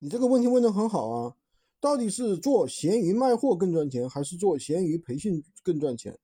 你这个问题问的很好啊，到底是做闲鱼卖货更赚钱，还是做闲鱼培训更赚钱？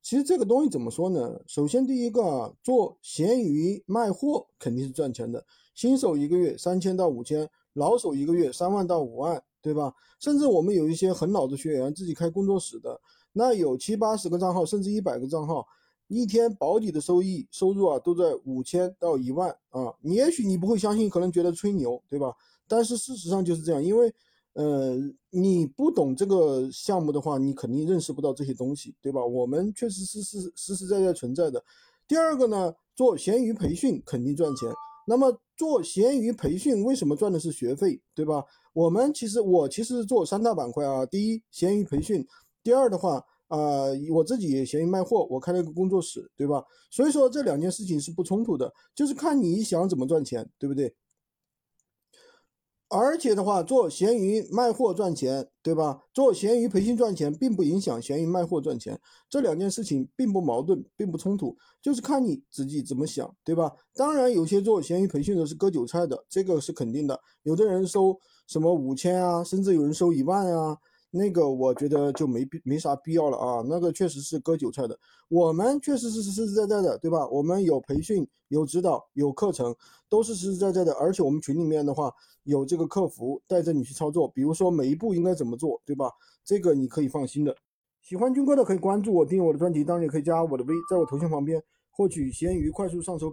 其实这个东西怎么说呢？首先第一个啊，做闲鱼卖货肯定是赚钱的，新手一个月三千到五千，老手一个月三万到五万，对吧？甚至我们有一些很老的学员自己开工作室的，那有七八十个账号，甚至一百个账号。一天保底的收益收入啊，都在五千到一万啊。你也许你不会相信，可能觉得吹牛，对吧？但是事实上就是这样，因为，呃，你不懂这个项目的话，你肯定认识不到这些东西，对吧？我们确实是是实实在在存在的。第二个呢，做闲鱼培训肯定赚钱。那么做闲鱼培训为什么赚的是学费，对吧？我们其实我其实做三大板块啊，第一闲鱼培训，第二的话。啊，我自己也闲鱼卖货，我开了一个工作室，对吧？所以说这两件事情是不冲突的，就是看你想怎么赚钱，对不对？而且的话，做闲鱼卖货赚钱，对吧？做闲鱼培训赚钱，并不影响闲鱼卖货赚钱，这两件事情并不矛盾，并不冲突，就是看你自己怎么想，对吧？当然，有些做闲鱼培训的是割韭菜的，这个是肯定的，有的人收什么五千啊，甚至有人收一万啊。那个我觉得就没必没啥必要了啊，那个确实是割韭菜的。我们确实是实实在在的，对吧？我们有培训、有指导、有课程，都是实实在在的。而且我们群里面的话，有这个客服带着你去操作，比如说每一步应该怎么做，对吧？这个你可以放心的。喜欢军哥的可以关注我，订阅我的专辑，当然也可以加我的微，在我头像旁边获取闲鱼快速上手笔。